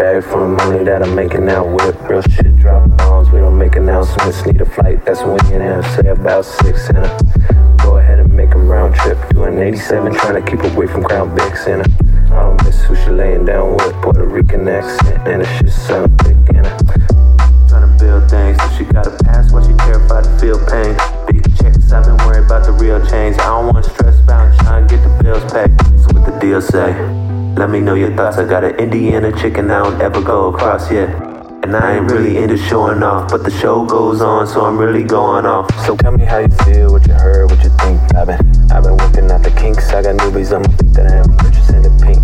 bag full of money that I'm making out with. Real shit, drop bombs, we don't make announcements. Need a flight, that's when we in. Say about six in a. Go ahead and make a round trip. Doing 87, trying to keep away from Crown Big Center. I don't miss who she laying down with. Puerto Rican accent, and the shit sound thick in her. Trying to build things, so she got a pass while she terrified to feel pain. Big checks, I've been worried about the real change. I don't want to stress about trying to get the bills paid. So what the deal say? Let me know your thoughts. I got an Indiana chicken I don't ever go across yet. And I ain't really into showing off, but the show goes on, so I'm really going off. So tell me how you feel, what you heard, what you think. I've been, I've been working out the kinks. I got newbies on my feet that I am purchasing the pink.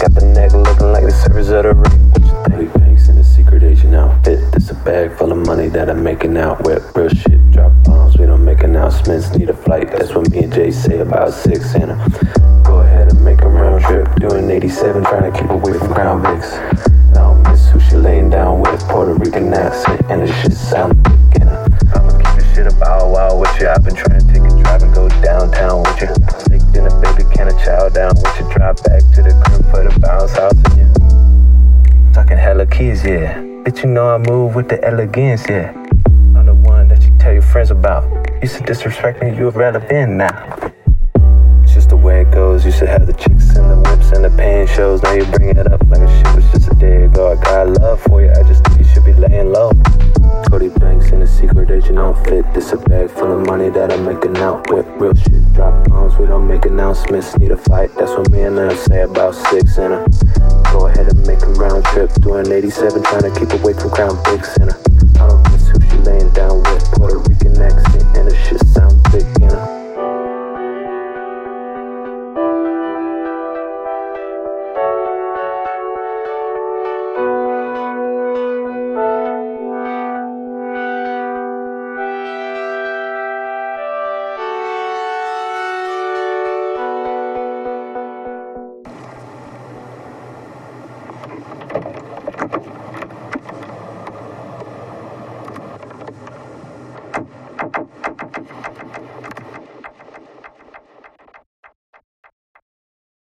Got the neck looking like the surface of the ring. What you think? Banks in a secret agent outfit. This a bag full of money that I'm making out with. Real shit, drop bombs. We don't make announcements. Need a flight. That's what me and Jay say about six in a. Make a round trip. Doing 87, trying to keep away from Vics. I don't miss who she laying down with. Puerto Rican accent, and the shit sound thick. I'ma keep this shit about wow with you. I've been trying to take a drive and go downtown with you. Stick in a baby, can a chow down with you. Drive back to the crib for the bounce house and you. Talking hella keys, yeah. Bitch, you know I move with the elegance, yeah. I'm the one that you tell your friends about. Used to disrespect me, you irrelevant now. Way it goes. You should have the chicks and the whips and the pain shows. Now you bring it up like a shit was just a day ago. I got love for you. I just think you should be laying low. Cody Banks in a secret agent outfit. This a bag full of money that I'm making out with. Real shit, drop bombs. We don't make announcements. Need a fight. That's what me and them say about six in a. Go ahead and make a round trip. Doing 87, trying to keep away from Crown Big Center.